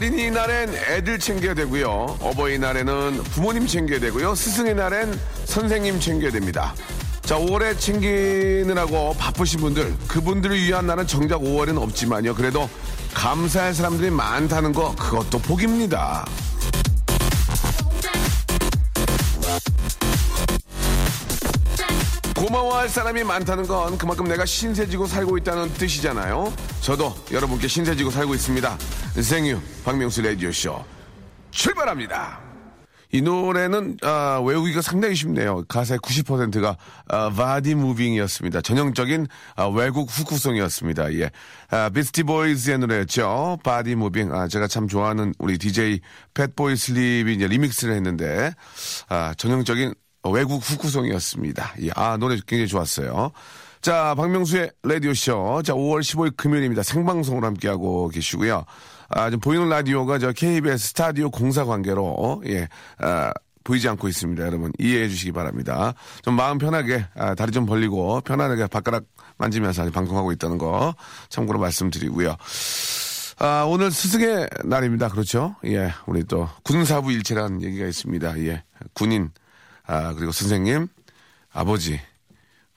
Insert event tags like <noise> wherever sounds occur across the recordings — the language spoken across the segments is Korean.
어린이날엔 애들 챙겨야 되고요. 어버이날에는 부모님 챙겨야 되고요. 스승의 날엔 선생님 챙겨야 됩니다. 자, 5월에 챙기느라고 바쁘신 분들, 그분들을 위한 날은 정작 5월에는 없지만요. 그래도 감사할 사람들이 많다는 거, 그것도 복입니다. 고마워할 사람이 많다는 건 그만큼 내가 신세지고 살고 있다는 뜻이잖아요. 저도 여러분께 신세지고 살고 있습니다. Thank you 박명수 라디오쇼 출발합니다. 이 노래는 아, 외우기가 상당히 쉽네요. 가사의 90%가 아, body moving이었습니다. 전형적인 아, 외국 hook song이었습니다. 예, 아, Beastie Boys의 노래였죠. Body moving. 아, 제가 참 좋아하는 우리 DJ Fatboy Slim이 이제 리믹스를 했는데 아, 전형적인 외국 hook song이었습니다. 예, 아 노래 굉장히 좋았어요. 자, 박명수의 라디오쇼. 자, 5월 15일 금요일입니다. 생방송으로 함께하고 계시고요. 아, 좀 보이는 라디오가 저 KBS 스타디오 공사 관계로, 예, 아, 보이지 않고 있습니다. 여러분, 이해해 주시기 바랍니다. 좀 마음 편하게, 아, 다리 좀 벌리고, 편안하게 바깥락 만지면서 방송하고 있다는 거 참고로 말씀드리고요. 아, 오늘 스승의 날입니다. 그렇죠? 예, 우리 또 군사부 일체라는 얘기가 있습니다. 예, 군인, 아, 그리고 선생님, 아버지,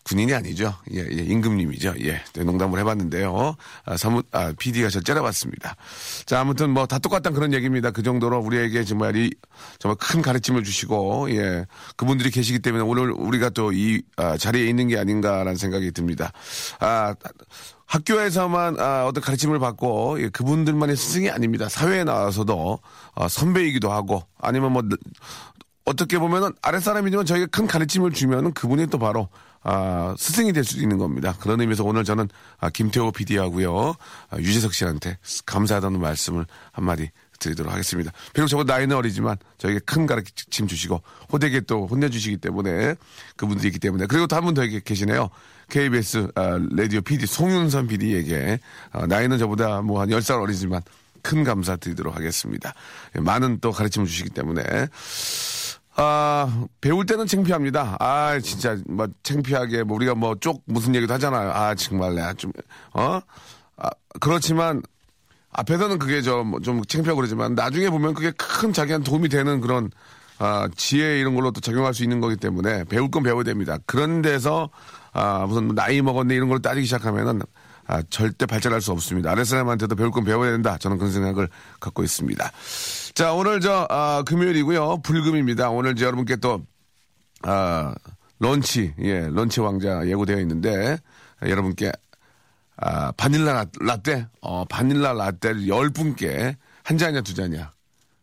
군인이 아니죠. 예, 예, 임금님이죠. 예, 네, 농담을 해봤는데요. 아, 사무, 아, PD가 저 째려봤습니다. 자, 아무튼 뭐 다 똑같단 그런 얘기입니다. 그 정도로 우리에게 정말 이, 정말 큰 가르침을 주시고, 예, 그분들이 계시기 때문에 오늘 우리가 또 이, 아, 자리에 있는 게 아닌가라는 생각이 듭니다. 아, 학교에서만 아, 어떤 가르침을 받고 예, 그분들만의 스승이 아닙니다. 사회에 나와서도 아, 선배이기도 하고 아니면 뭐 어떻게 보면은 아랫사람이지만 저희가 큰 가르침을 주면은 그분이 또 바로 아, 스승이 될 수도 있는 겁니다. 그런 의미에서 오늘 저는 아, 김태호 PD하고요. 아, 유재석 씨한테 감사하다는 말씀을 한마디 드리도록 하겠습니다. 비록 저보다 나이는 어리지만 저에게 큰 가르침 주시고 호되게 또 혼내주시기 때문에 그분들이 있기 때문에 그리고 또 한 분 더 계시네요. KBS 아, 라디오 PD 송윤선 PD에게 아, 나이는 저보다 뭐 한 10살 어리지만 큰 감사 드리도록 하겠습니다. 예, 많은 또 가르침을 주시기 때문에 아, 배울 때는 창피합니다. 아, 진짜, 뭐, 창피하게, 뭐, 우리가 뭐, 쪽 무슨 얘기도 하잖아요. 아, 정말, 내가 좀, 어? 아, 그렇지만, 앞에서는 그게 좀, 뭐좀 창피하고 그러지만, 나중에 보면 그게 큰 자기한테 도움이 되는 그런, 아, 지혜 이런 걸로 또 적용할 수 있는 거기 때문에, 배울 건 배워야 됩니다. 그런 데서, 아, 무슨 나이 먹었네 이런 걸 따지기 시작하면은, 아, 절대 발전할 수 없습니다. 아랫사람한테도 배울 건 배워야 된다. 저는 그런 생각을 갖고 있습니다. 자, 오늘 저, 아, 금요일이고요. 불금입니다. 오늘 저 여러분께 또, 아, 런치, 예, 런치 왕자 예고되어 있는데, 아, 여러분께, 아, 바닐라 라떼, 어, 바닐라 라떼를 열 분께 한 잔이냐, 두 잔이냐?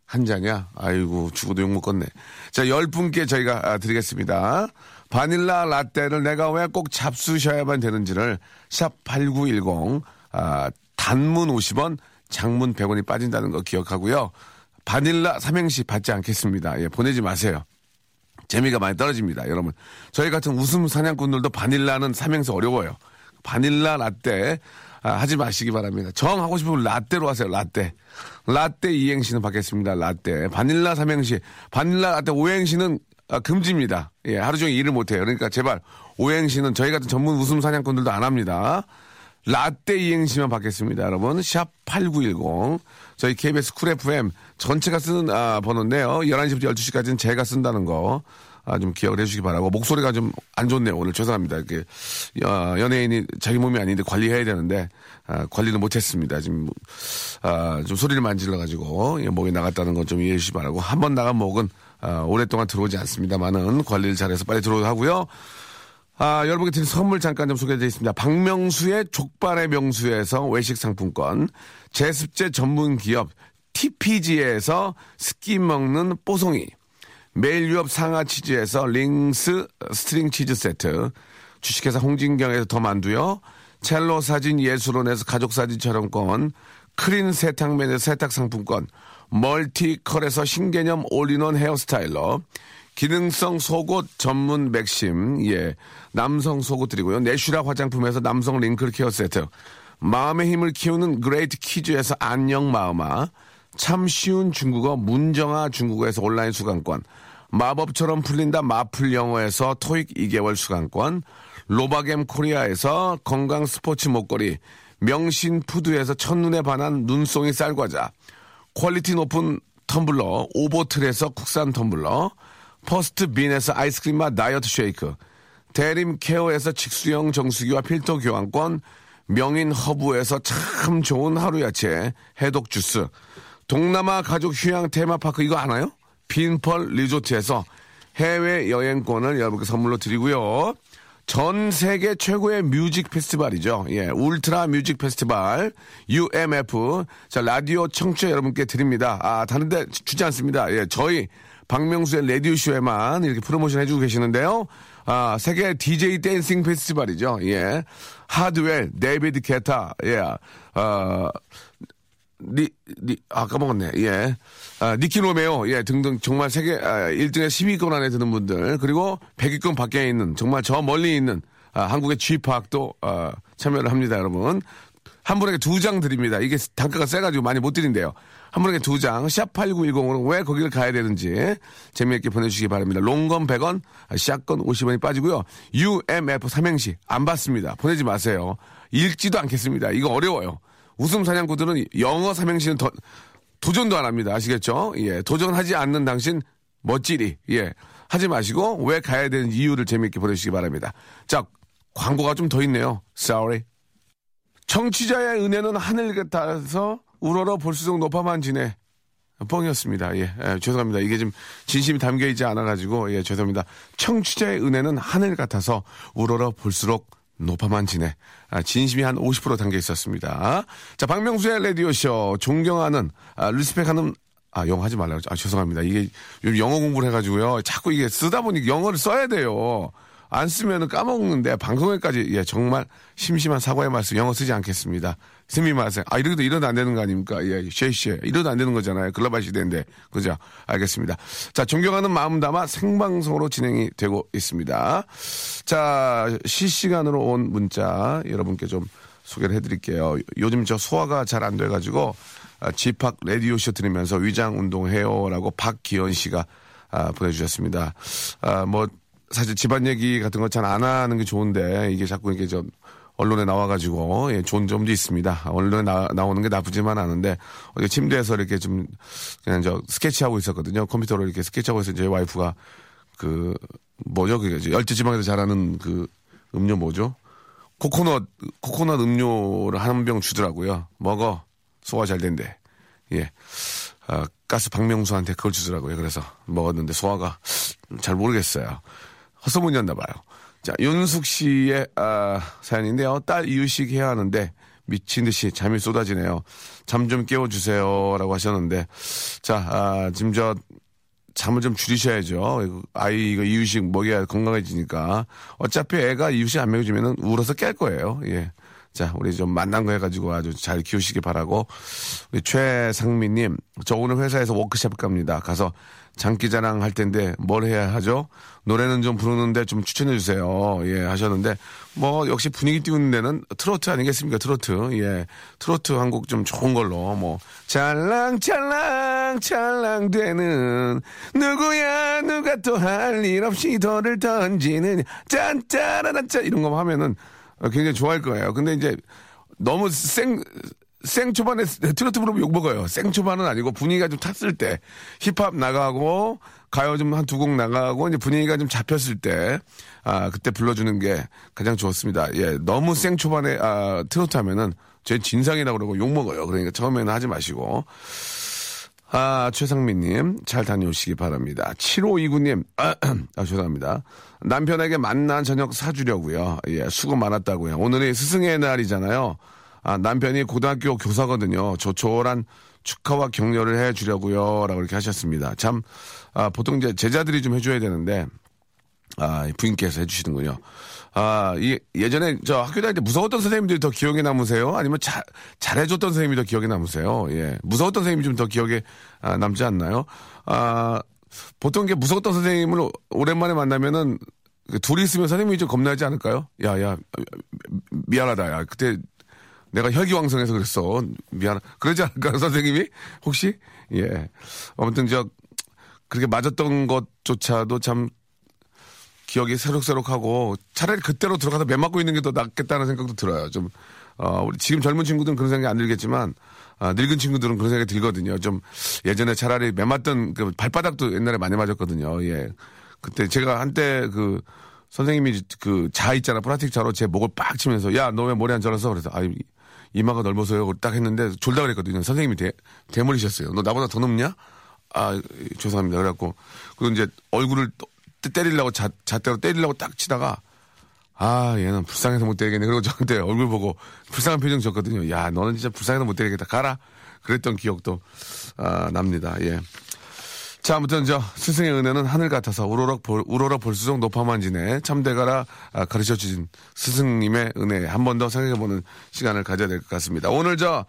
한 잔이야? 아이고, 죽어도 욕 먹겠네. 자, 열 분께 저희가 아, 드리겠습니다. 바닐라 라떼를 내가 왜 꼭 잡수셔야만 되는지를 샵 8910, 아, 단문 50원, 장문 100원이 빠진다는 거 기억하고요. 바닐라 삼행시 받지 않겠습니다. 예, 보내지 마세요. 재미가 많이 떨어집니다, 여러분. 저희 같은 웃음 사냥꾼들도 바닐라는 삼행시 어려워요. 바닐라 라떼 아, 하지 마시기 바랍니다. 정 하고 싶으면 라떼로 하세요. 라떼. 라떼 이행시는 받겠습니다. 라떼. 바닐라 삼행시. 바닐라 라떼 오행시는 아, 금지입니다. 예, 하루 종일 일을 못해요. 그러니까 제발 오행시는 저희 같은 전문 웃음 사냥꾼들도 안 합니다. 라떼 이행시만 받겠습니다, 여러분. 샵 8910. 저희 KBS 쿨 FM 전체가 쓰는 아, 번호인데요. 11시부터 12시까지는 제가 쓴다는 거. 아, 좀 기억을 해주시기 바라고. 목소리가 좀 안 좋네요. 오늘 죄송합니다. 이렇게, 어, 연예인이 자기 몸이 아닌데 관리해야 되는데, 아, 관리를 못했습니다. 지금, 아, 좀 소리를 많이 질러가지고, 목이 나갔다는 건 좀 이해해 주시기 바라고. 한 번 나간 목은, 아, 오랫동안 들어오지 않습니다만은 관리를 잘해서 빨리 들어오도록 하고요. 아, 여러분께 드린 선물 잠깐 좀 소개해 드리겠습니다. 박명수의 족발의 명수에서 외식 상품권, 제습제 전문 기업 TPG에서 습기 먹는 뽀송이, 매일 유업 상하 치즈에서 링스 스트링 치즈 세트, 주식회사 홍진경에서 더 만두요, 첼로 사진 예술원에서 가족 사진 촬영권, 크린 세탁맨의 세탁 상품권, 멀티컬에서 신개념 all-in-one hair styler, 기능성 속옷 전문 맥심, 예, 남성 속옷들이고요. 내슈라 화장품에서 남성 wrinkle care 세트, 마음의 힘을 키우는 그레이트 키즈에서 안녕 마음아, 참 쉬운 중국어 문정아 중국어에서 온라인 수강권, 마법처럼 풀린다 마풀 영어에서 토익 2개월 수강권, 로바겜 코리아에서 건강 스포츠 목걸이, 명신 푸드에서 첫눈에 반한 눈송이 쌀과자, quality 높은 텀블러, 오보틀에서 국산 텀블러, 퍼스트 빈에서 아이스크림 맛 다이어트 쉐이크, 대림 케어에서 직수형 정수기와 필터 교환권, 명인 허브에서 참 좋은 하루 야채, 해독 주스, 동남아 가족 휴양 테마파크 이거 아나요? 빈펄 리조트에서 해외 여행권을 여러분께 선물로 드리고요. 전 세계 최고의 뮤직 페스티벌이죠. 예, 울트라 뮤직 페스티벌 UMF. 자, 라디오 청취자 여러분께 드립니다. 아, 다른 데 주지 않습니다. 예, 저희 박명수의 라디오 쇼에만 이렇게 프로모션 해주고 계시는데요. 아, 세계 DJ 댄싱 페스티벌이죠. 예, 하드웰, 데이비드 게타, 예, 어, 니, 니, 아, 까먹었네. 예. 아, 니키 로메오, 예, 등등 정말 세계, 아, 1등에 10위권 안에 드는 분들, 그리고 100위권 밖에 있는, 정말 저 멀리 있는, 아, 한국의 G파크도, 아, 참여를 합니다, 여러분. 한 분에게 두 장 드립니다. 이게 단가가 세가지고 많이 못 드린대요. 한 분에게 두 장, 샵8910으로 왜 거기를 가야 되는지 재미있게 보내주시기 바랍니다. 롱건 100원, 샷건 50원이 빠지고요. UMF 삼행시 안 받습니다. 보내지 마세요. 읽지도 않겠습니다. 이거 어려워요. 웃음 사냥꾼들은 영어 삼행시는 더, 도전도 안 합니다. 아시겠죠? 예. 도전하지 않는 당신 멋지리. 예. 하지 마시고 왜 가야 되는 이유를 재미있게 보내주시기 바랍니다. 자, 광고가 좀 더 있네요. Sorry. 청취자의 은혜는 하늘 같아서 우러러 볼수록 높아만 지네. 뻥이었습니다. 예, 예, 죄송합니다. 이게 좀 진심이 담겨 있지 않아 가지고, 예, 죄송합니다. 청취자의 은혜는 하늘 같아서 우러러 볼수록 높아만 지네. 아, 진심이 한 50% 담겨 있었습니다. 자, 박명수의 라디오쇼. 존경하는, 아, 리스펙하는, 아, 영어 하지 말라고. 아, 죄송합니다. 이게 영어 공부를 해가지고요. 자꾸 이게 쓰다 보니 영어를 써야 돼요. 안 쓰면은 까먹는데 방송에까지 예 정말 심심한 사과의 말씀 영어 쓰지 않겠습니다. 스미 마세요. 아 이러도 이러도 안 되는 거 아닙니까? 예, 쉐이쉐 이러도 안 되는 거잖아요. 글로벌 시대인데 그죠? 알겠습니다. 자 존경하는 마음 담아 생방송으로 진행이 되고 있습니다. 자 실시간으로 온 문자 여러분께 좀 소개를 해드릴게요. 요즘 저 소화가 잘 안 돼가지고 아, 집합 라디오 쇼 들으면서 위장 운동해요라고 박기현 씨가 아, 보내주셨습니다. 아, 뭐 사실 집안 얘기 같은 거 잘 안 하는 게 좋은데 이게 자꾸 이게 좀 언론에 나와가지고 예, 좋은 점도 있습니다. 언론에 나, 나오는 게 나쁘지만 않은데 어디 침대에서 이렇게 좀 그냥 저 스케치하고 있었거든요. 컴퓨터로 이렇게 스케치하고 있어 제 와이프가 그 뭐죠 그게 열대 지방에서 잘하는 그 음료 뭐죠? 코코넛 코코넛 음료를 한 병 주더라고요. 먹어 소화 잘 된대. 예. 아, 가스 박명수한테 그걸 주더라고요. 그래서 먹었는데 소화가 잘 모르겠어요. 헛소문이었나 봐요. 자, 윤숙 씨의 아, 사연인데요. 딸 이유식 해야 하는데 미친 듯이 잠이 쏟아지네요. 잠 좀 깨워주세요라고 하셨는데 자, 아, 지금 저 잠을 좀 줄이셔야죠. 아이 이거 이유식 먹여야 건강해지니까 어차피 애가 이유식 안 먹여주면은 울어서 깰 거예요. 예. 자, 우리 좀 만난 거 해가지고 아주 잘 키우시기 바라고. 우리 최상민님, 저 오늘 회사에서 워크샵 갑니다. 가서 장기자랑 할 텐데 뭘 해야 하죠? 노래는 좀 부르는데 좀 추천해 주세요. 예, 하셨는데 뭐 역시 분위기 띄우는 데는 트로트 아니겠습니까? 트로트. 예. 트로트 한 곡 좀 좋은 걸로 뭐 찰랑찰랑 찰랑되는 누구야 누가 또 할 일 없이 돌을 던지는 짠짜라란짜 이런 거 하면은 굉장히 좋아할 거예요. 근데 이제 너무 생 생초반에 트로트 부르면 욕먹어요. 생초반은 아니고 분위기가 좀 탔을 때 힙합 나가고 가요 좀 한 두 곡 나가고 이제 분위기가 좀 잡혔을 때 아, 그때 불러주는 게 가장 좋습니다. 예, 너무 생초반에 아, 트로트 하면은 제 진상이라고 그러고 욕먹어요. 그러니까 처음에는 하지 마시고. 아, 최상민님, 잘 다녀오시기 바랍니다. 7529님, 아, <clears throat> 아, 죄송합니다. 남편에게 만난 저녁 사주려고요. 예, 수고 많았다고요. 오늘이 스승의 날이잖아요. 아, 남편이 고등학교 교사거든요. 조촐한 축하와 격려를 해 주려고요. 라고 이렇게 하셨습니다. 참, 아, 보통 이제 제자들이 좀 해줘야 되는데, 아, 부인께서 해주시는군요. 아, 이, 예전에 저 학교 다닐 때 무서웠던 선생님들이 더 기억에 남으세요? 아니면 자, 잘해줬던 선생님이 더 기억에 남으세요? 예. 무서웠던 선생님이 좀 더 기억에 아, 남지 않나요? 아, 보통 게 무서웠던 선생님을 오랜만에 만나면은 그 둘이 있으면 선생님이 좀 겁나지 않을까요? 야, 야, 미안하다. 야, 그때 내가 혈기왕성해서 그랬어. 미안. 그러지 않을까요, 선생님이? 혹시? 예. 아무튼 저, 그렇게 맞았던 것조차도 참 기억이 새록새록하고 차라리 그때로 들어가서 매 맞고 있는 게 더 낫겠다는 생각도 들어요. 좀, 어, 우리 지금 젊은 친구들은 그런 생각이 안 들겠지만, 아, 늙은 친구들은 그런 생각이 들거든요. 좀 예전에 차라리 매 맞던 그 발바닥도 옛날에 많이 맞았거든요. 예. 그때 제가 한때 그 선생님이 그 자 있잖아. 플라스틱 자로 제 목을 빡 치면서 야, 너 왜 머리 안 자라서? 그래서 아, 이 마가 넓어서요. 딱 했는데 졸다 그랬거든요. 선생님이 대, 대머리셨어요. 너 나보다 더 높냐? 아, 죄송합니다. 그래갖고, 그리고 이제 얼굴을 때리려고 자, 잣대로 때리려고 딱 치다가 아 얘는 불쌍해서 못 때리겠네. 그리고 저한테 얼굴 보고 불쌍한 표정 줬거든요. 야 너는 진짜 불쌍해서 못 때리겠다. 가라. 그랬던 기억도 아, 납니다. 예. 자, 아무튼 저 스승의 은혜는 하늘 같아서 우러럭 볼, 우러럭 볼수록 높아만 지네 참대가라 아, 가르쳐 주신 스승님의 은혜 한 번 더 생각해 보는 시간을 가져야 될 것 같습니다. 오늘 저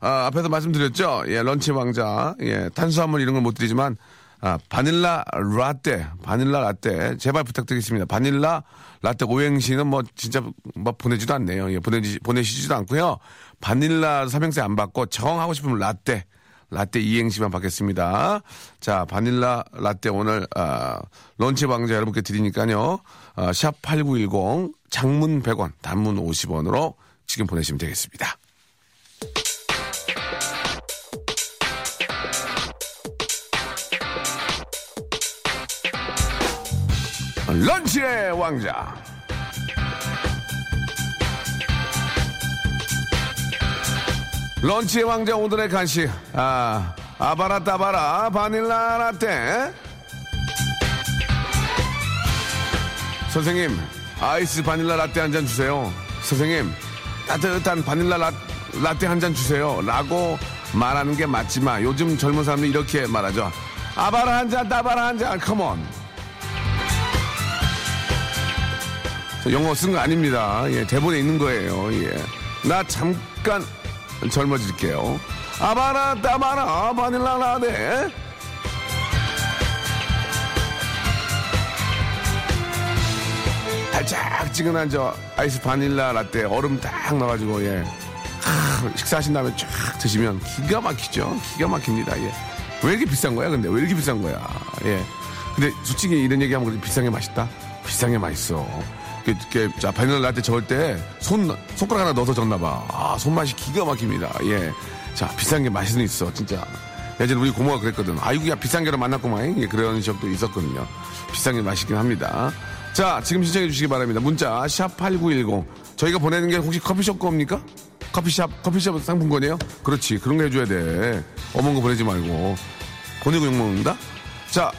아, 앞에서 말씀드렸죠. 예, 런치 왕자, 예, 탄수화물 이런 걸 못 드리지만 아, 바닐라 라떼, 바닐라 라떼 제발 부탁드리겠습니다. 바닐라 라떼 오행시는 뭐 진짜 뭐 보내지도 않네요. 예, 보내지 보내시지도 않고요. 바닐라 삼행세 안 받고 정 하고 싶으면 라떼. 라떼 이행시만 받겠습니다. 자, 바닐라 라떼 오늘, 아, 런치 왕자 여러분께 드리니까요. 아, 샵8910 장문 100원, 단문 50원으로 지금 보내시면 되겠습니다. 런치의 왕자. 런치의 왕자 오늘의 간식. 아, 아바라 따바라 바닐라 라떼. 선생님, 아이스 바닐라 라떼 한 잔 주세요. 선생님, 따뜻한 바닐라 라, 라떼 한 잔 주세요. 라고 말하는 게 맞지만 요즘 젊은 사람들이 이렇게 말하죠. 아바라 한 잔, 따바라 한 잔, 컴온. 영어 쓴 거 아닙니다. 예, 대본에 있는 거예요. 예. 나 잠깐 젊어질게요. 아바라 따바라 바닐라 라떼. 달짝지근한 저 아이스 바닐라 라떼 얼음 딱 넣어가지고 예. 하, 식사하신 다음에 쫙 드시면 기가 막히죠. 기가 막힙니다. 예. 왜 이렇게 비싼 거야? 근데 왜 이렇게 비싼 거야? 예. 근데 솔직히 이런 얘기하면 그렇게 비싼 게 맛있다? 비싼 게 맛있어. 이렇게 자 바닐라 라떼 저을 때 손 손가락 하나 넣어서 졌나 봐. 아 손맛이 기가 막힙니다. 예. 자 비싼 게 맛은 있어 진짜. 예전에 우리 고모가 그랬거든. 아이고 야 비싼 게로 만났구만. 예, 그런 적도 있었거든요. 비싼 게 맛있긴 합니다. 자 지금 신청해 주시기 바랍니다. 문자 샵 #8910 저희가 보내는 게 혹시 커피숍 겁니까? 커피숍 커피숍 상품권이에요? 그렇지 그런 거 해줘야 돼. 어머니 거 보내지 말고 보내고 욕먹는다. 자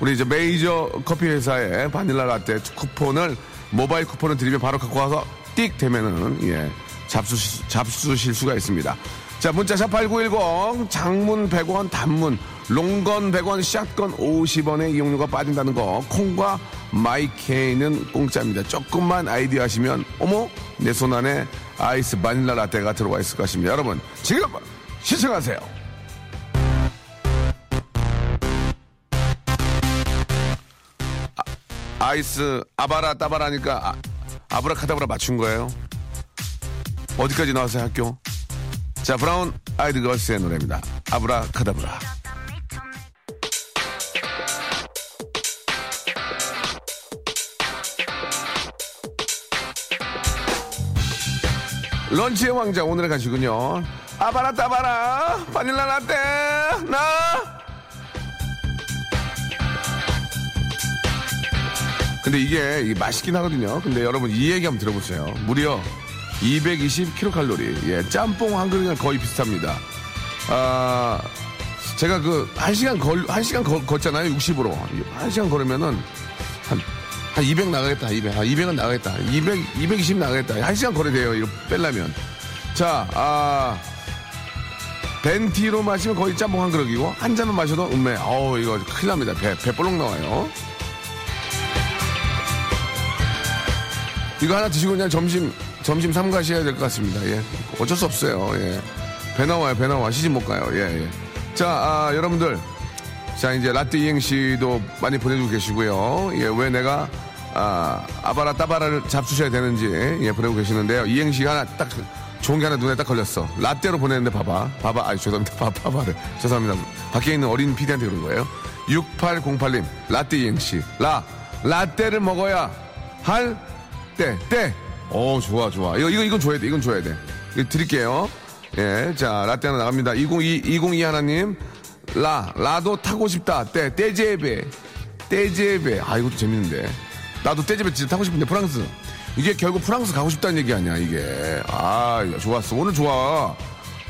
우리 이제 메이저 커피 회사의 바닐라 라떼 쿠폰을 모바일 쿠폰을 드리면 바로 갖고 와서 띡 되면은 예 잡수 잡수실 수가 있습니다. 자 문자 샵8910 장문 100원 단문 long건 100원 short건 50원의 이용료가 빠진다는 거 콩과 마이케이는 공짜입니다. 조금만 아이디어 하시면 어머 내 손 안에 아이스 바닐라 라떼가 들어와 있을 것입니다. 여러분 지금 신청하세요. 아이스 아바라 따바라니까 아, 브라카다브라 맞춘 거예요. 어디까지 나왔어요 학교? 자 브라운 아이드 걸스의 노래입니다. 아브라카다브라. 런치의 왕자 오늘의 간식은요. 아바라 따바라 바닐라 라떼 나 근데 이게, 맛있긴 하거든요. 근데 여러분 이 얘기 한번 들어보세요. 무려 220kcal. 예, 짬뽕 한 그릇이랑 거의 비슷합니다. 아, 제가 그, 한 시간 걸, 한 시간 걸, 걷잖아요. 60으로. 한 시간 걸으면은, 한, 한 200 나가겠다. 200. 아, 200은 나가겠다. 200, 220 나가겠다. 한 시간 걸어야 돼요. 이거 뺄라면. 자, 아, 벤티로 마시면 거의 짬뽕 한 그릇이고, 한 잔만 마셔도 음메. 어우, 이거 큰일 납니다. 배, 배 볼록 나와요. 이거 하나 드시고 그냥 점심, 점심 삼가셔야 될 것 같습니다. 예. 어쩔 수 없어요. 예. 배 나와요, 배 나와. 시집 못 가요. 예, 예. 자, 아, 여러분들. 자, 이제 라떼 이행시도 많이 보내주고 계시고요. 예, 왜 내가, 아, 아바라 따바라를 잡수셔야 되는지, 예, 보내고 계시는데요. 이행시가 하나 딱, 좋은 게 하나 눈에 딱 걸렸어. 라떼로 보냈는데 봐봐. 봐봐. 아 죄송합니다. <laughs> 봐, 봐봐를. 죄송합니다. 밖에 있는 어린 피디한테 그런 거예요. 6808님, 라떼 이행시. 라, 라떼를 먹어야 할 때, 때. 오, 좋아, 좋아. 이거, 이거, 이건 줘야 돼. 이건 줘야 돼. 이거 드릴게요. 예, 자, 라떼 하나 나갑니다. 202, 202 하나님. 라, 라도 타고 싶다. 때, 떼제베. 떼제베. 아, 이것도 재밌는데. 나도 떼제베 진짜 타고 싶은데, 프랑스. 이게 결국 프랑스 가고 싶다는 얘기 아니야, 이게. 아, 좋았어. 오늘 좋아.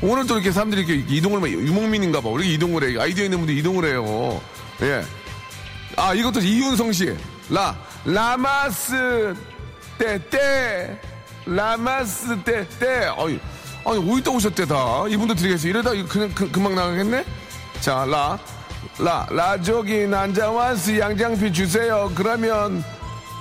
오늘 또 이렇게 사람들이 이렇게 이동을, 막, 유목민인가 봐. 우리 이동을 해. 아이디어 있는 분들 이동을 해요. 예. 아, 이것도 이윤성 씨. 라, 라마스, 때, 때. 라마스, 때, 때. 어이, 아니, 어디다 오셨대, 다. 이분도 드리겠어요. 이러다 그냥 그, 금방 나가겠네? 자, 라, 라, 라저기 난자완스 양장피 주세요. 그러면,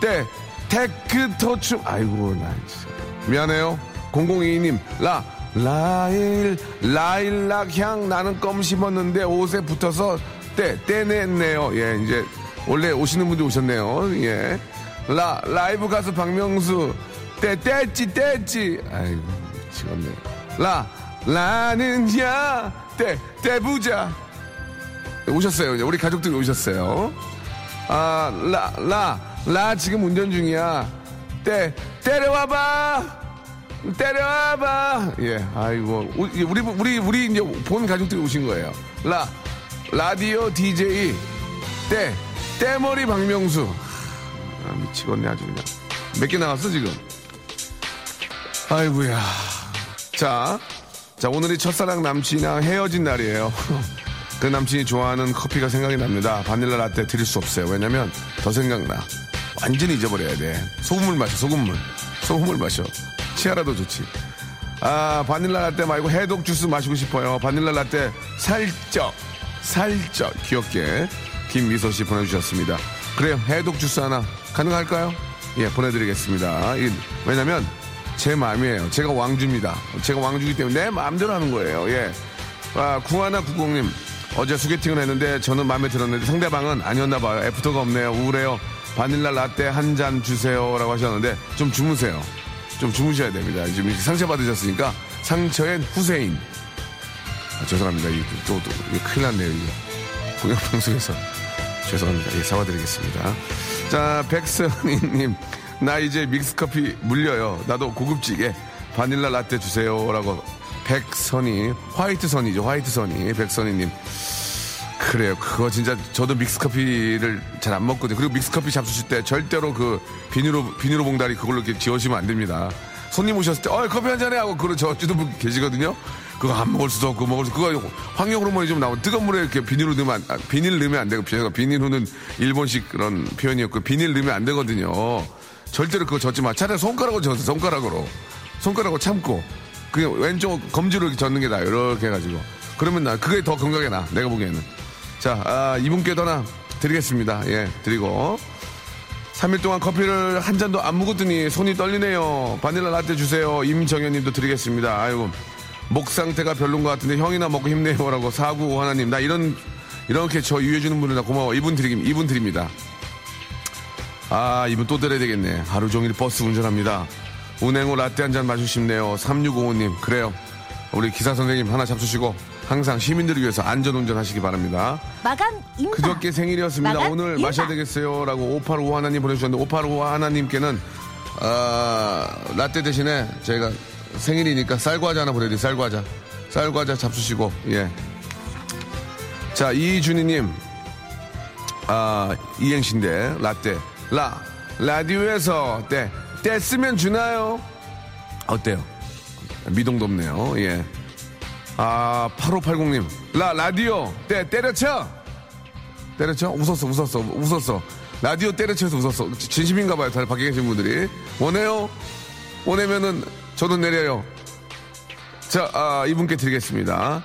때, 테크토춤. 아이고, 나 진짜. 미안해요. 002님, 라, 라일, 라일락 향 나는 껌 씹었는데 옷에 붙어서 때, 떼냈네요. 예, 이제, 원래 오시는 분들 오셨네요. 예. 라, 라이브 가수 박명수, 때, 떼지, 떼지. 아이고, 미치겠네. 라, 라는 야, 때, 떼부자. 오셨어요. 우리 가족들이 오셨어요. 아, 라, 라, 라 지금 운전 중이야. 때, 때려와봐! 때려와봐! 예, 아이고. 우리, 우리, 우리 이제 본 가족들이 오신 거예요. 라, 라디오 DJ, 때, 때머리 박명수. 아, 미치겠네, 아주 그냥. 몇 개 나왔어, 지금? 아이고야. 자, 자, 오늘이 첫사랑 남친이랑 헤어진 날이에요. <laughs> 그 남친이 좋아하는 커피가 생각이 납니다. 바닐라 라떼 드릴 수 없어요. 왜냐면 더 생각나. 완전히 잊어버려야 돼. 소금물 마셔, 소금물. 소금물 마셔. 치아라도 좋지. 아, 바닐라 라떼 말고 해독 주스 마시고 싶어요. 바닐라 라떼 살짝, 살짝 귀엽게 김미소 씨 보내주셨습니다. 그래요. 해독 주스 하나 가능할까요? 예, 보내드리겠습니다. 이, 왜냐면 제 마음이에요. 제가 왕주입니다. 제가 왕주기 때문에 내 마음대로 하는 거예요. 예. 아, 구하나 구공님. 어제 소개팅을 했는데 저는 마음에 들었는데 상대방은 아니었나 봐요. 애프터가 없네요. 우울해요. 바닐라 라떼 한 잔 주세요 라고 하셨는데 좀 주무세요. 좀 주무셔야 됩니다. 지금 상처 받으셨으니까 상처엔 후세인. 아, 죄송합니다. 이게 또, 또 이게 큰일 났네요. 이게 공영방송에서 죄송합니다. 예, 사과드리겠습니다. 자, 백선희님, 나 이제 믹스커피 물려요. 나도 고급지게 바닐라 라떼 주세요 라고 백선이 화이트 선이죠. 화이트 선이 백선희님. 그래요. 그거 진짜 저도 믹스커피를 잘 안 먹거든요. 그리고 믹스커피 잡수실 때 절대로 그 비닐로 비닐로 봉다리 그걸로 이렇게 지워시면 안 됩니다. 손님 오셨을 때, 어, 커피 한 잔해 하고 그러 저주도 분 계시거든요. 그거 안 먹을 수도 없고 먹을 수 그거 환경 호르몬이 좀 나오고 뜨거운 물에 이렇게 비닐로 넣으면 안, 아, 비닐 넣으면 안 되고 비닐 비닐로는 일본식 그런 표현이었고 비닐 넣으면 안 되거든요. 절대로 그거 젓지 마. 차라리 손가락으로 젓어 손가락으로 손가락으로 참고 그냥 왼쪽 검지로 이렇게 젓는 게 나아요. 이렇게 해가지고 그러면 나 그게 더 건강에 나. 내가 보기에는. 자, 아, 이분께도 하나 드리겠습니다. 예, 드리고. 3일 동안 커피를 한 잔도 안 묵었더니 손이 떨리네요. 바닐라 라떼 주세요. 임정현 님도 드리겠습니다. 아이고, 목 상태가 별론 것 같은데 형이나 먹고 힘내요라고 사구 하나님. 나 이런, 이렇게 저 유해주는 분들 나 고마워. 이분 드립, 이분 드립니다. 아, 이분 또 드려야 되겠네. 하루 종일 버스 운전합니다. 운행후 라떼 한 잔 마시고 싶네요. 3655님. 그래요. 우리 기사 선생님 하나 잡수시고 항상 시민들을 위해서 안전 운전 하시기 바랍니다. 마감 임박. 그저께 생일이었습니다. 오늘 임박. 마셔야 되겠어요. 라고 585 하나님 보내주셨는데 585 하나님께는 아, 라떼 대신에 저희가 생일이니까 쌀과자 하나 보내드릴게요. 쌀과자. 쌀과자 잡수시고 예. 자 이준희님 아 이행신데 라떼 라 라디오에서 때, 때 쓰면 주나요? 어때요? 미동도 없네요. 예. 아, 8580님. 라, 라디오. 때, 때려쳐! 때려쳐? 웃었어, 웃었어, 웃었어. 라디오 때려쳐서 웃었어. 진심인가 봐요. 다들 밖에 계신 분들이. 원해요? 원하면은 저도 내려요. 자, 아, 이분께 드리겠습니다.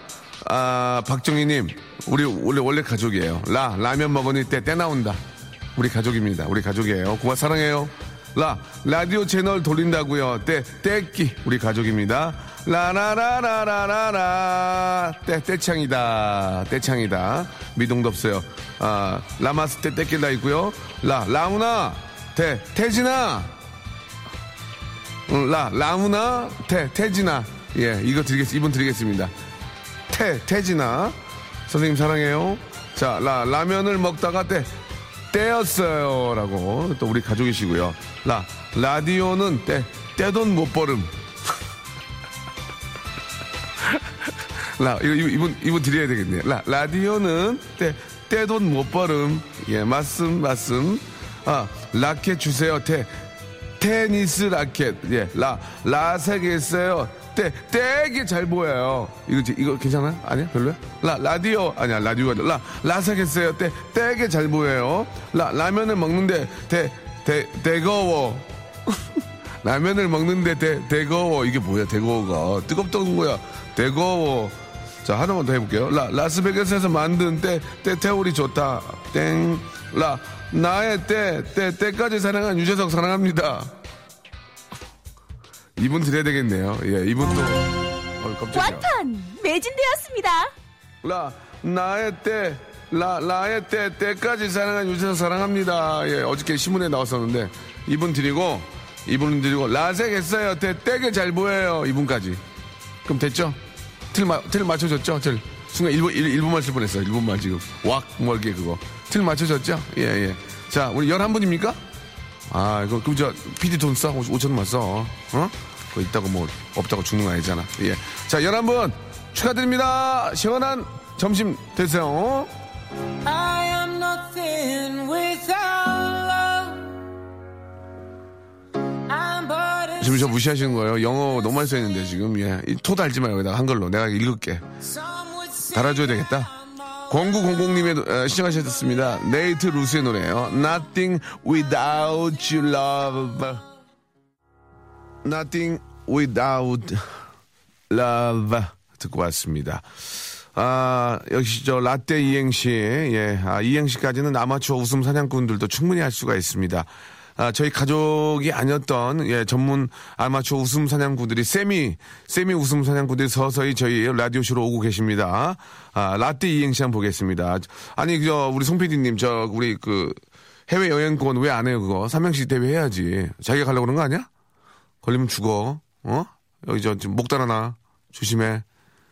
아, 박정희님. 우리 원래, 원래 가족이에요. 라, 라면 먹으니 때, 때 나온다. 우리 가족입니다. 우리 가족이에요. 고마 사랑해요. 라, 라디오 채널 돌린다고요. 때, 떼끼, 우리 가족입니다. 라라라라라라라. 때, 떼창이다. 떼창이다. 미동도 없어요. 아, 라마스 때 떼끼다 있고요. 라, 라우나, 태, 태진아. 응, 라, 라우나, 태, 태진아. 예, 이거 드리겠, 이분 드리겠습니다. 태, 태진아. 선생님 사랑해요. 자, 라, 라면을 먹다가 때, 떼었어요. 라고 또 우리 가족이시고요. 라, 라디오는 떼, 떼돈 못 버름. <laughs> 라, 이거, 이분, 이분 드려야 되겠네. 라, 라디오는 떼, 떼돈 못 버름. 예, 맞음, 맞음. 아, 라켓 주세요. 테, 테니스 라켓. 예, 라, 라색 있어요. 때, 되게 잘 보여요. 이거, 이거 괜찮아요? 아니야? 별로야? 라, 라디오, 아니야, 라디오가, 라, 라삭했어요. 때, 되게 잘 보여요. 라, 라면을 먹는데, 대, 대, 대거워. <laughs> 라면을 먹는데, 대, 대거워. 이게 뭐야, 대거워가. 뜨겁던 거야. 대거워. 자, 하나만 더 해볼게요. 라, 라스베가스에서 만든 때, 때, 태울이 좋다. 땡. 라, 나의 때, 때, 때까지 사랑한 유재석 사랑합니다. 이분 드려야 되겠네요. 예, 이분도. 어, 깜짝이야. 완판 매진되었습니다. 라, 나의 때, 라, 라의 때, 때까지 사랑한 유재석 사랑합니다. 예, 어저께 신문에 나왔었는데, 이분 드리고, 이분 드리고, 라색 했어요. 때, 때게 잘 보여요. 이분까지. 그럼 됐죠? 틀, 마, 틀 맞춰줬죠? 틀. 순간 일본, 일, 일본말 쓸 뻔했어요. 일본말 지금. 왁, 멀게 그거. 틀 맞춰줬죠? 예, 예. 자, 우리 11분입니까? 아, 이거, 그럼 저, PD 돈 써? 5천원만 써. 어? 그거 있다고 뭐, 없다고 죽는 거 아니잖아. 예. 자, 11분 축하드립니다. 시원한 점심 되세요. I am nothing without love. 지금 저 무시하시는 거예요. 영어 너무 많이 써있는데 지금. 예. 이토 달지 마요. 여기다가 한글로. 내가 읽을게. 달아줘야 되겠다. 0900님의 시청하셨습니다. 네이트 루스의 노래예요. Nothing without you love. Nothing without love. 듣고 왔습니다. 아, 역시 저 라떼 이행시, 예, 아, 이행시까지는 아마추어 웃음 사냥꾼들도 충분히 할 수가 있습니다. 아, 저희 가족이 아니었던, 예, 전문 아마추어 웃음 사냥꾼들이 세미, 세미 웃음 사냥꾼들이 서서히 저희 라디오 쇼로 오고 계십니다. 아, 라떼 이행시 한번 보겠습니다. 아니, 저, 우리 송 PD님, 저, 우리 그, 해외 여행권 왜 안 해요, 그거? 삼명시 대회 해야지. 자기가 가려고 그런 거 아니야? 걸리면 죽어. 어? 여기 저 목단 하나 조심해.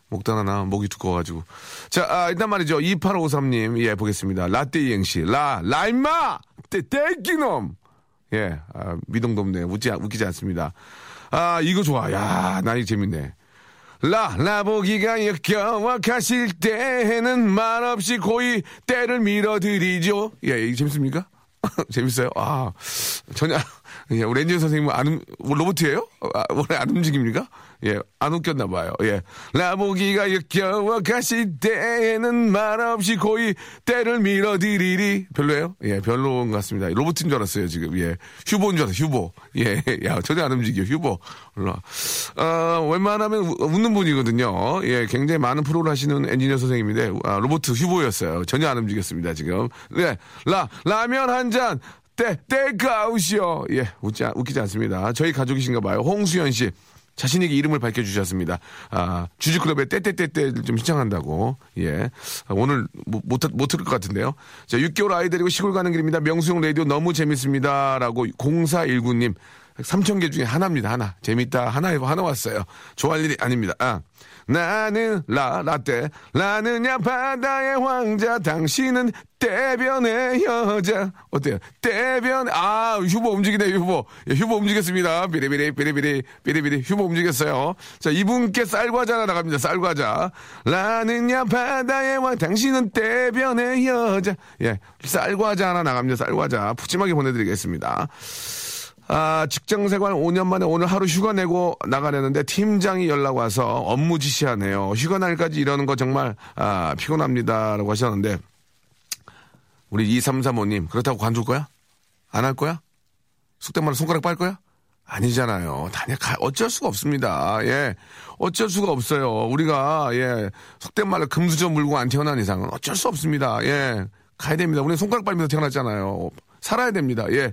목단 하나 목이 두꺼워가지고. 자, 아, 일단 말이죠. 2853님, 예, 보겠습니다. 라떼 이행시. 라, 라임마! 떼, 떼끼놈! 예, 아, 미동도 없네. 웃지, 웃기지 않습니다. 아, 이거 좋아. 야, 나 이거 재밌네. 라, 라보기가 역겨워 가실 때에는 말없이 고이 때를 밀어드리죠. 예, 이게 재밌습니까? <laughs> 재밌어요? 아, 전혀, 예, 우리 렌즈 선생님은 안, 움- 뭐 로봇이에요? 아, 원래 안 움직입니까? 예, 안 웃겼나 봐요. 예. 라보기가 역겨워 가실 때에는 말없이 고이 때를 밀어드리리. 별로예요? 예, 별로인 것 같습니다. 로봇인 줄 알았어요, 지금. 예. 휴보인 줄 알았어요, 휴보. 예, <laughs> 야, 전혀 안 움직여, 휴보. 어, 웬만하면 우- 웃는 분이거든요. 예, 굉장히 많은 프로를 하시는 엔지니어 선생님인데, 아, 로봇 휴보였어요. 전혀 안 움직였습니다, 지금. 네, 라, 라면 한 잔, 때, 때가우시오. 예, 웃지, 않- 웃기지 않습니다. 저희 가족이신가 봐요. 홍수연 씨. 자신에게 이름을 밝혀주셨습니다. 아, 주주클럽에 때때때때를 좀 신청한다고. 예. 아, 오늘 못, 못, 못 들을 것 같은데요. 자, 6개월 아이 데리고 시골 가는 길입니다. 명수형 라디오 너무 재밌습니다. 라고 0419님. 3,000개 중에 하나입니다. 하나. 재밌다. 하나, 하나 왔어요. 좋아할 일이 아닙니다. 아. 나는 라 라떼 나는야 바다의 왕자 당신은 대변의 여자. 어때요? 대변 아 휴보 움직이네 휴보. 예, 휴보 움직였습니다. 비리비리 비리비리 비리비리 휴보 움직였어요. 자 이분께 쌀과자 하나 나갑니다 쌀과자. 나는야 바다의 왕 당신은 대변의 여자. 예 쌀과자 하나 나갑니다 쌀과자. 푸짐하게 보내드리겠습니다 아, 직장 생활 5년 만에 오늘 하루 휴가 내고 나가려는데 팀장이 연락 와서 업무 지시하네요. 휴가 날까지 이러는 거 정말 아, 피곤합니다. 라고 하셨는데 우리 2335님 그렇다고 관둘 거야? 안 할 거야? 속된 말로 손가락 빨 거야? 아니잖아요. 다녀 가 어쩔 수가 없습니다. 예. 어쩔 수가 없어요. 우리가 예. 속된 말로 금수저 물고 안 태어난 이상은 어쩔 수 없습니다. 예. 가야 됩니다. 우리는 손가락 빨면서 태어났잖아요. 살아야 됩니다. 예.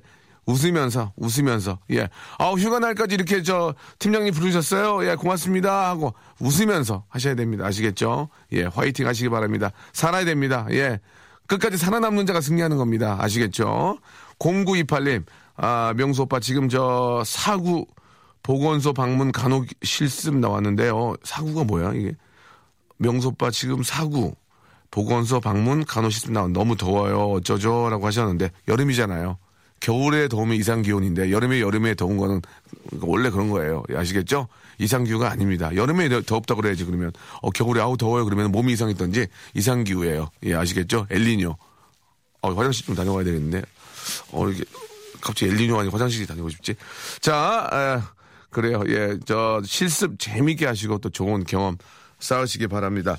웃으면서, 웃으면서, 예. 아우, 휴가 날까지 이렇게 저, 팀장님 부르셨어요? 예, 고맙습니다. 하고, 웃으면서 하셔야 됩니다. 아시겠죠? 예, 화이팅 하시기 바랍니다. 살아야 됩니다. 예. 끝까지 살아남는 자가 승리하는 겁니다. 아시겠죠? 0928님, 아, 명수 오빠 지금 저, 사구, 보건소 방문 간혹 실습 나왔는데요. 사구가 뭐야, 이게? 명수 오빠 지금 사구, 보건소 방문 간호실습 나온 너무 더워요. 어쩌죠? 라고 하셨는데, 여름이잖아요. 겨울에 더우면 이상 기온인데 여름에 여름에 더운 거는 원래 그런 거예요. 아시겠죠? 이상 기후가 아닙니다. 여름에 더- 덥다 그래야지 그러면 어 겨울에 아우 더워요 그러면 몸이 이상했던지 이상 기후예요. 예 아시겠죠? 엘리뇨. 어 화장실 좀 다녀와야 되겠는데 어 이게 갑자기 엘리뇨 아니 화장실 다니고 싶지? 자 에, 그래요. 예 저 실습 재밌게 하시고 또 좋은 경험 쌓으시기 바랍니다.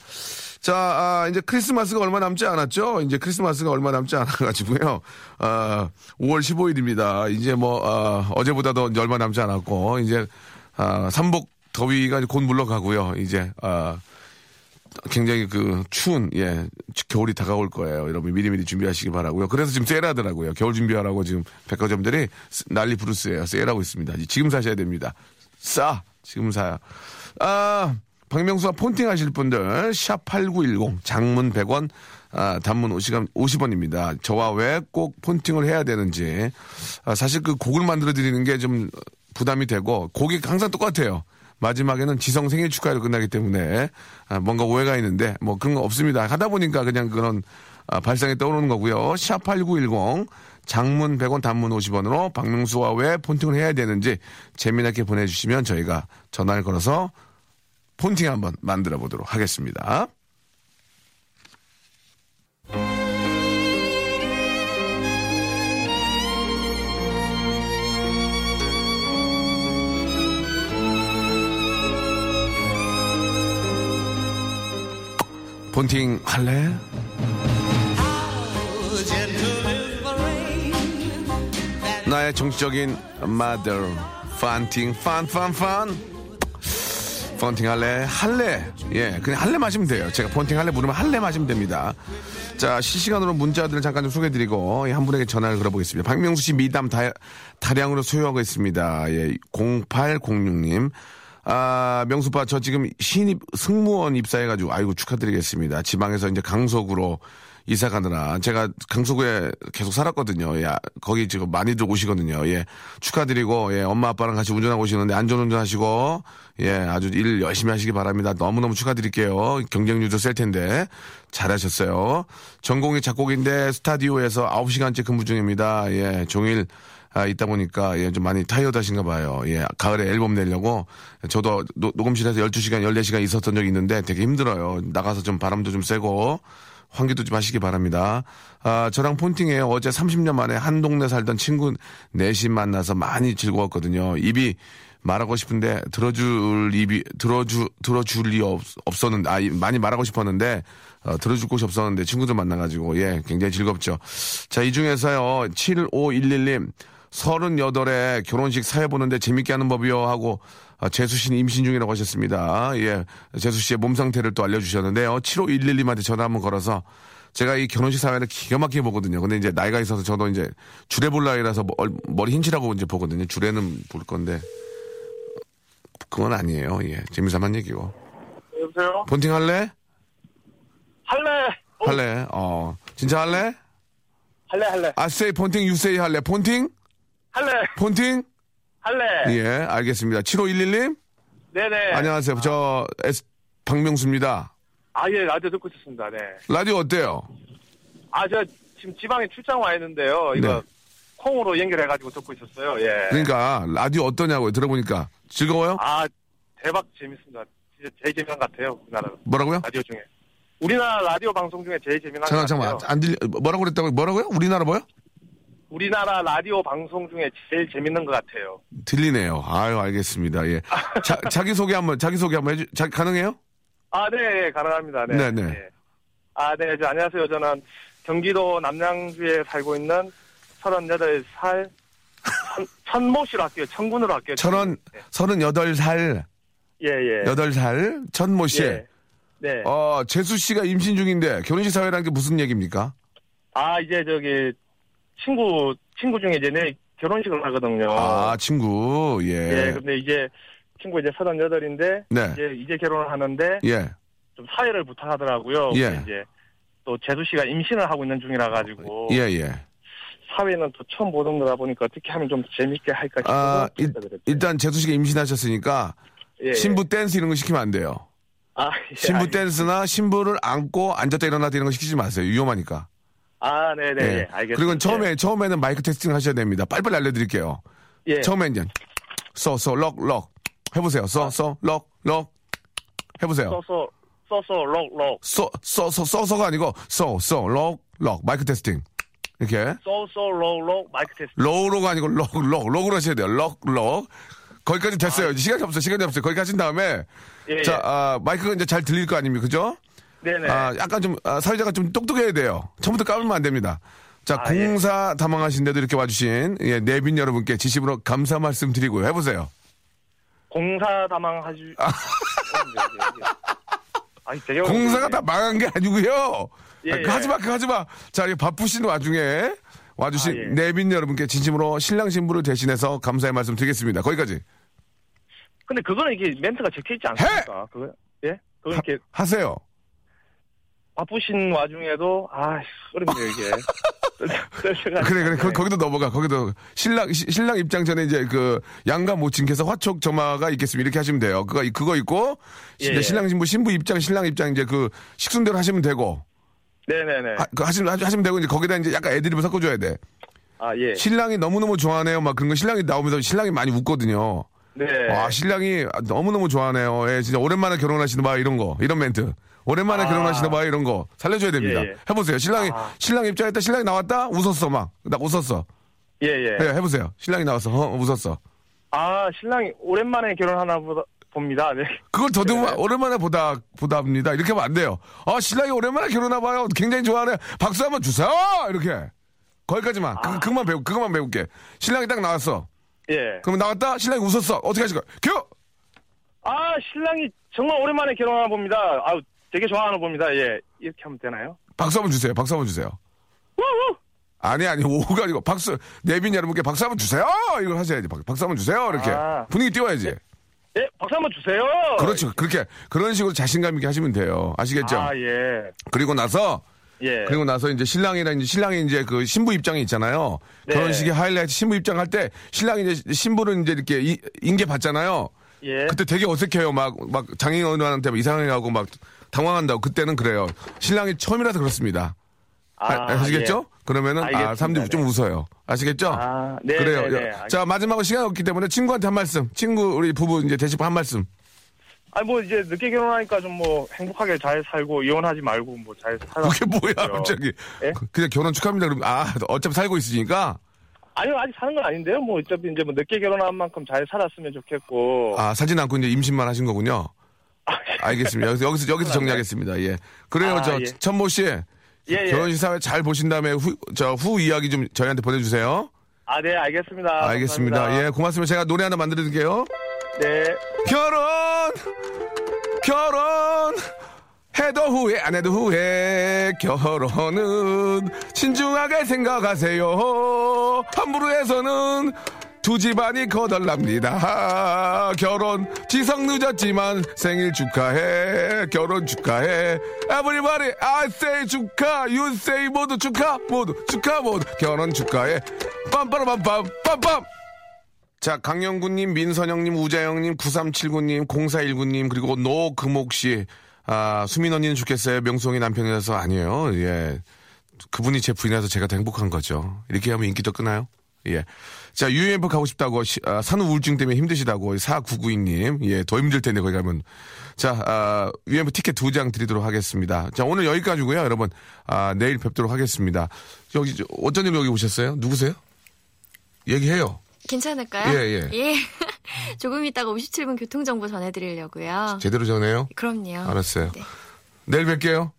자, 아, 이제 크리스마스가 얼마 남지 않았죠? 이제 크리스마스가 얼마 남지 않아가지고요. 아, 5월 15일입니다. 이제 뭐, 아, 어제보다도 얼마 남지 않았고, 이제, 아, 삼복 더위가 곧 물러가고요. 이제, 아, 굉장히 그 추운 예 겨울이 다가올 거예요. 여러분 미리미리 준비하시기 바라고요. 그래서 지금 세일하더라고요. 겨울 준비하라고 지금 백화점들이 스- 난리 부르스예요. 세일하고 있습니다. 지금 사셔야 됩니다. 싸 지금 사야. 아 박명수와 폰팅 하실 분들 샵 #8910 장문 100원. 아, 단문 50원, 50원입니다. 저와 왜 꼭 폰팅을 해야 되는지. 아, 사실 그 곡을 만들어 드리는 게 좀 부담이 되고, 곡이 항상 똑같아요. 마지막에는 지성 생일 축하로 끝나기 때문에 아, 뭔가 오해가 있는데 뭐 그런 거 없습니다. 하다 보니까 그냥 그런 아, 발상이 떠오르는 거고요. 샵8910 장문 100원 단문 50원으로 박명수와 왜 폰팅을 해야 되는지 재미나게 보내주시면 저희가 전화를 걸어서 폰팅 한번 만들어 보도록 하겠습니다. 폰팅 할래? 나의 정치적인 mother 판팅 판 판 판 폰팅 할래? 할래. 예 그냥 할래 마시면 돼요. 제가 폰팅 할래 부르면 할래 마시면 됩니다. 자 실시간으로 문자들을 잠깐 좀 소개해드리고 예, 한 분에게 전화를 걸어보겠습니다. 박명수 씨 미담 다, 다량으로 소유하고 있습니다. 예 0806님. 아, 명수빠, 저 지금 신입 승무원 입사해가지고, 아이고, 축하드리겠습니다. 지방에서 이제 강석으로 이사 가느라, 제가 강석구에 계속 살았거든요. 예, 거기 지금 많이들 오시거든요. 예, 축하드리고, 예, 엄마 아빠랑 같이 운전하고 오시는데, 안전운전 하시고, 예, 아주 일 열심히 하시기 바랍니다. 너무너무 축하드릴게요. 경쟁률도 셀 텐데, 잘하셨어요. 전공이 작곡인데, 스타디오에서 9시간째 근무 중입니다. 예, 종일, 아, 있다 보니까, 예, 좀 많이 tired하신가 봐요. 예, 가을에 앨범 내려고, 저도 노- 녹음실에서 12시간, 14시간 있었던 적이 있는데 되게 힘들어요. 나가서 좀 바람도 좀 쐬고, 환기도 좀 하시기 바랍니다. 아, 저랑 폰팅에 어제 30년 만에 한 동네 살던 친구 넷이 만나서 많이 즐거웠거든요. 입이 말하고 싶은데 들어줄 입이 들어주 들어줄 리 없, 없었는데 아 이- 많이 말하고 싶었는데 어, 들어줄 곳이 없었는데 친구들 만나가지고 예 굉장히 즐겁죠. 자 이 중에서요 7511님 38에 결혼식 사회 보는데 재밌게 하는 법이요 하고 아, 재수 씨는 임신 중이라고 하셨습니다. 예. 재수 씨의 몸 상태를 또 알려주셨는데요. 7511님한테 전화 한번 걸어서 제가 이 결혼식 사회를 기가 막히게 보거든요. 근데 이제 나이가 있어서 저도 이제 주례 볼 나이라서 머- 머리 흰칠하고 이제 보거든요. 주례는 볼 건데 그건 아니에요. 예. 재미삼한 얘기고. 여보세요? 폰팅 할래? 할래. 어, 할래? 어. 진짜 할래? 할래, 할래. 아세이 폰팅 유세이 할래? 폰팅? 할래. 폰팅? 할래. 예, 알겠습니다. 7511님? 네네. 안녕하세요. 저 S 박명수입니다. 아, 예, 라디오 듣고 있었습니다. 네. 라디오 어때요? 아, 저 지금 지방에 출장 와 있는데요. 이거 네. 콩으로 연결해가지고 듣고 있었어요. 예. 그러니까 라디오 어떠냐고요? 들어보니까 즐거워요? 아, 대박 재밌습니다. 진짜 제일 재미난 것 같아요. 우리나라 뭐라고요? 라디오 중에. 우리나라 라디오 방송 중에 제일 재미난 잠깐 것 잠깐 같아요. 안 들리 뭐라고 그랬다고 뭐라고요? 우리나라 뭐요? 우리나라 라디오 방송 중에 제일 재밌는 것 같아요. 들리네요. 아유 알겠습니다. 예. 자, <laughs> 자기 소개 한 번 자기 소개 한번 해주. 자, 가능해요? 아, 네, 예, 가능합니다. 네. 네, 네. 예. 아, 네, 저, 안녕하세요. 저는 경기도 남양주에 살고 있는 38살 천, 천모시로 할게요. 천군으로 할게요. 천원 네. 서른여덟 살 예, 예. 여덟 살 천모 씨. 예. 네. 어 재수 씨가 임신 중인데 결혼식 사회라는 게 무슨 얘기입니까? 아, 이제 저기 친구 친구 중에 이제 내 결혼식을 하거든요. 아, 친구. 예. 예, 근데 이제 친구 이제 서른 여덟인데 네. 이제 이제 결혼을 하는데 예. 좀 사회를 부탁하더라고요. 예. 이제 또 재수 씨가 임신을 하고 있는 중이라 가지고 예, 예. 사회는 또 처음 보던 거다 보니까 어떻게 하면 좀 재밌게 할까 싶어서 아, 일. 일단 재수 씨가 임신하셨으니까 예, 예. 신부 댄스 이런 거 시키면 안 돼요. 아, 예, 신부 댄스나 신부를 안고 앉았다 일어났다 이런 거 시키지 마세요. 위험하니까. 아, 네, 네, 예. 예. 알겠습니다. 그리고 처음에 처음에는 마이크 testing 하셔야 됩니다. 빨리빨리 알려드릴게요. 예. 처음엔 이제 써써 럭 럭 해보세요. 써써럭 럭 해보세요. 써서 써서 록록 써써 써 써서가 아니고 써 써 럭 럭 마이크 testing 이렇게 써서 록록 마이크 테스트. 로우로가 아니고 럭 럭 럭으로 하셔야 돼요. 럭 럭 거기까지 됐어요. 시간이 없어요. 시간이 없어요. 거기까지 하신 다음에 예, 자 예. 아, 마이크가 이제 잘 들릴 거 아닙니까, 그죠? 네네. 아, 약간 좀, 아, 사회자가 좀 똑똑해야 돼요. 처음부터 까불면 안 됩니다. 자, 아, 예. 공사 다망하신데도 이렇게 와주신, 예, 내빈 여러분께 진심으로 감사 말씀 드리고요. 해보세요. 공사 다망 하시. 아, 아니, 되게 공사가 어려운데. 다 망한 게 아니고요. 예, 아, 그거 예. 하지 마, 그거 하지 마. 자, 이 바쁘신 와중에 와주신 아, 예. 내빈 여러분께 진심으로 신랑 신부를 대신해서 감사의 말씀 드리겠습니다. 거기까지. 근데 그거는 이게 멘트가 적혀 있지 않습니까? 그거 예? 그거 이렇게 하세요. 바쁘신 와중에도 아 어렵네요 이게. <laughs> 그래, 그래. 거, 거기도 넘어가. 거기도 신랑 시- 신랑 입장 전에 이제 그 양가 모친께서 화촉 점화가 있겠습니다. 이렇게 하시면 돼요. 그거 그거 있고 예, 예. 신랑 신부 신부 입장 신랑 입장 이제 그 식순대로 하시면 되고 네네네. 하, 그 하시면 하시면 되고 이제 거기다 이제 약간 애드립을 섞어줘야 돼. 아 예. 신랑이 너무 너무 좋아하네요. 막 그런 거 신랑이 나오면서 신랑이 많이 웃거든요. 네. 와 신랑이 너무 너무 좋아하네요. 예, 진짜 오랜만에 결혼하시는 봐 이런 거 이런 멘트. 오랜만에 아. 결혼하시는 봐 이런 거 살려줘야 됩니다. 예, 예. 해보세요. 신랑이 아. 신랑 입장했다 신랑이 나왔다 웃었어 막 나 웃었어. 예 예. 예, 해보세요. 신랑이 나와서 어, 웃었어. 아 신랑이 오랜만에 결혼하나 보다 봅니다. 네. 그걸 더듬어 네. 오랜만에 보다 보다입니다. 이렇게 하면 안 돼요. 아 신랑이 오랜만에 결혼하 봐요. 굉장히 좋아하네. 박수 한번 주세요. 이렇게 거기까지만 아. 그, 그것만 배우 그것만 배울게. 신랑이 딱 나왔어. 예. 그러면 나왔다. 신랑이 웃었어. 어떻게 하실 거야? 겨. 아 신랑이 정말 오랜만에 결혼하나 봅니다. 아 되게 좋아하나 봅니다. 예. 이렇게 하면 되나요? 박수 한번 주세요. 박수 한번 주세요. 우우. 아니 아니 오가 아니고 박수 내빈 여러분께 박수 한번 주세요. 이걸 하셔야지. 박- 박수 한번 주세요. 이렇게 아. 분위기 띄워야지. 예. 박수 한번 주세요. 그렇죠. 그렇게 그런 식으로 자신감 있게 하시면 돼요. 아시겠죠? 아 예. 그리고 나서 예. 그리고 나서 이제 신랑이랑 이제 신랑이 이제 그 신부 입장이 있잖아요. 네. 결혼식의 하이라이트 신부 입장할 때 신랑이 이제 신부를 이제 이렇게 이- 인계 받잖아요. 예. 그때 되게 어색해요. 막 막 장인어른한테 막 이상하게 하고 막 당황한다고 그때는 그래요. 신랑이 처음이라서 그렇습니다. 아, 시겠죠 그러면은 아 알겠습니다. 사람들이 좀 웃어요. 아시겠죠? 아, 네, 그래요. 네, 네. 자 마지막으로 시간 없기 때문에 친구한테 한 말씀. 친구 우리 부부 이제 대신 한 말씀. 아니 뭐 이제 늦게 결혼하니까 좀 뭐 행복하게 잘 살고 이혼하지 말고 뭐 잘 살아. 그게 뭐야 갑자기? 예? 그냥 결혼 축하합니다. 그럼 아 어차피 살고 있으니까 아니요 아직 사는 건 아닌데요. 뭐 어차피 이제 뭐 늦게 결혼한 만큼 잘 살았으면 좋겠고. 아 사진 않고 이제 임신만 하신 거군요. 알겠습니다. 여기서 여기서 여기서 정리하겠습니다. 예. 그래요, 아, 저 예. 천모 씨. 예, 예. 결혼식 사회 잘 보신 다음에 후 저 후 이야기 좀 저희한테 보내주세요. 아, 네, 알겠습니다. 알겠습니다. 감사합니다. 예, 고맙습니다. 제가 노래 하나 만들어 드릴게요. 네. 결혼, 결혼. 해도 후회, 안 해도 후회. 결혼은 신중하게 생각하세요. 함부로 해서는 두 집안이 거덜납니다. 결혼, 지성 늦었지만 생일 축하해. 결혼 축하해. Everybody, I say 축하. You say 모두 축하. 모두 축하, 모두. 결혼 축하해. 빰빠라빰빰, 빰빰. 자, 강영구님, 민선영님, 우자영님, 9379님, 0419님, 그리고 노금옥씨, 아, 수민 언니는 좋겠어요. 명성이 남편이라서 아니에요. 예. 그분이 제 부인이라서 제가 더 행복한 거죠. 이렇게 하면 인기 더 끄나요? 예. 자, UMF 가고 싶다고, 시- 아, 산후 우울증 때문에 힘드시다고, 4992님. 예, 더 힘들 텐데, 거기 가면. 자, 아, UMF 티켓 두 장 드리도록 하겠습니다. 자, 오늘 여기까지고요 여러분. 아, 내일 뵙도록 하겠습니다. 여기, 저, 어쩐 일로 여기 오셨어요? 누구세요? 얘기해요. 괜찮을까요? 예, 예. <laughs> 조금 있다가 57분 교통정보 전해드리려고요. 제대로 전해요? 그럼요. 알았어요. 네. 내일 뵐게요.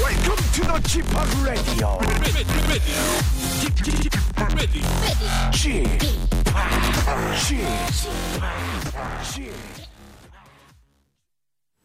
Welcome to the Chip Radio. 쥐, 쥐, 쥐.